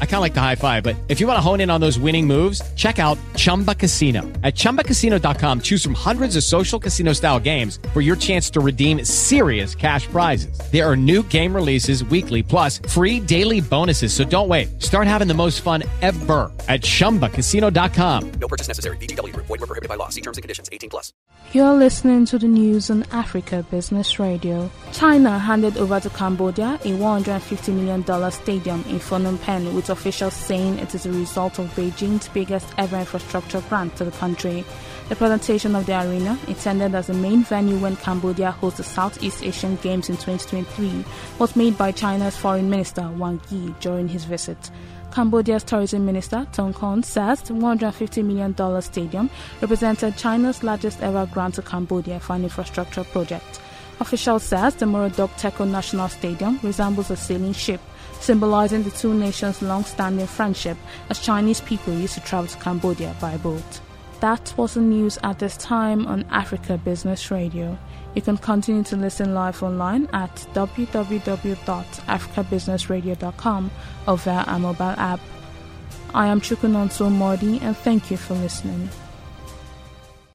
I kind of like the high five, but if you want to hone in on those winning moves, check out Chumba Casino. At ChumbaCasino.com, choose from hundreds of social casino style games for your chance to redeem serious cash prizes. There are new game releases weekly, plus free daily bonuses. So don't wait. Start having the most fun ever at ChumbaCasino.com. No purchase necessary. VGW Group. Void were prohibited by law. See terms and conditions. 18 plus. You're listening to the news on Africa Business Radio. China handed over to Cambodia a $150 million stadium in Phnom Penh, with officials saying it is a result of Beijing's biggest ever infrastructure grant to the country. The presentation of the arena, intended as the main venue when Cambodia hosts the Southeast Asian Games in 2023, was made by China's Foreign Minister Wang Yi during his visit. Cambodia's tourism minister, Thong Khon, says the $150 million stadium represented China's largest ever grant to Cambodia for an infrastructure project. Officials says the Morodok Techo National Stadium resembles a sailing ship, symbolizing the two nations' long-standing friendship as Chinese people used to travel to Cambodia by boat. That was the news at this time on Africa Business Radio. You can continue to listen live online at www.africabusinessradio.com or via our mobile app. I am Chukunonso Modi and thank you for listening.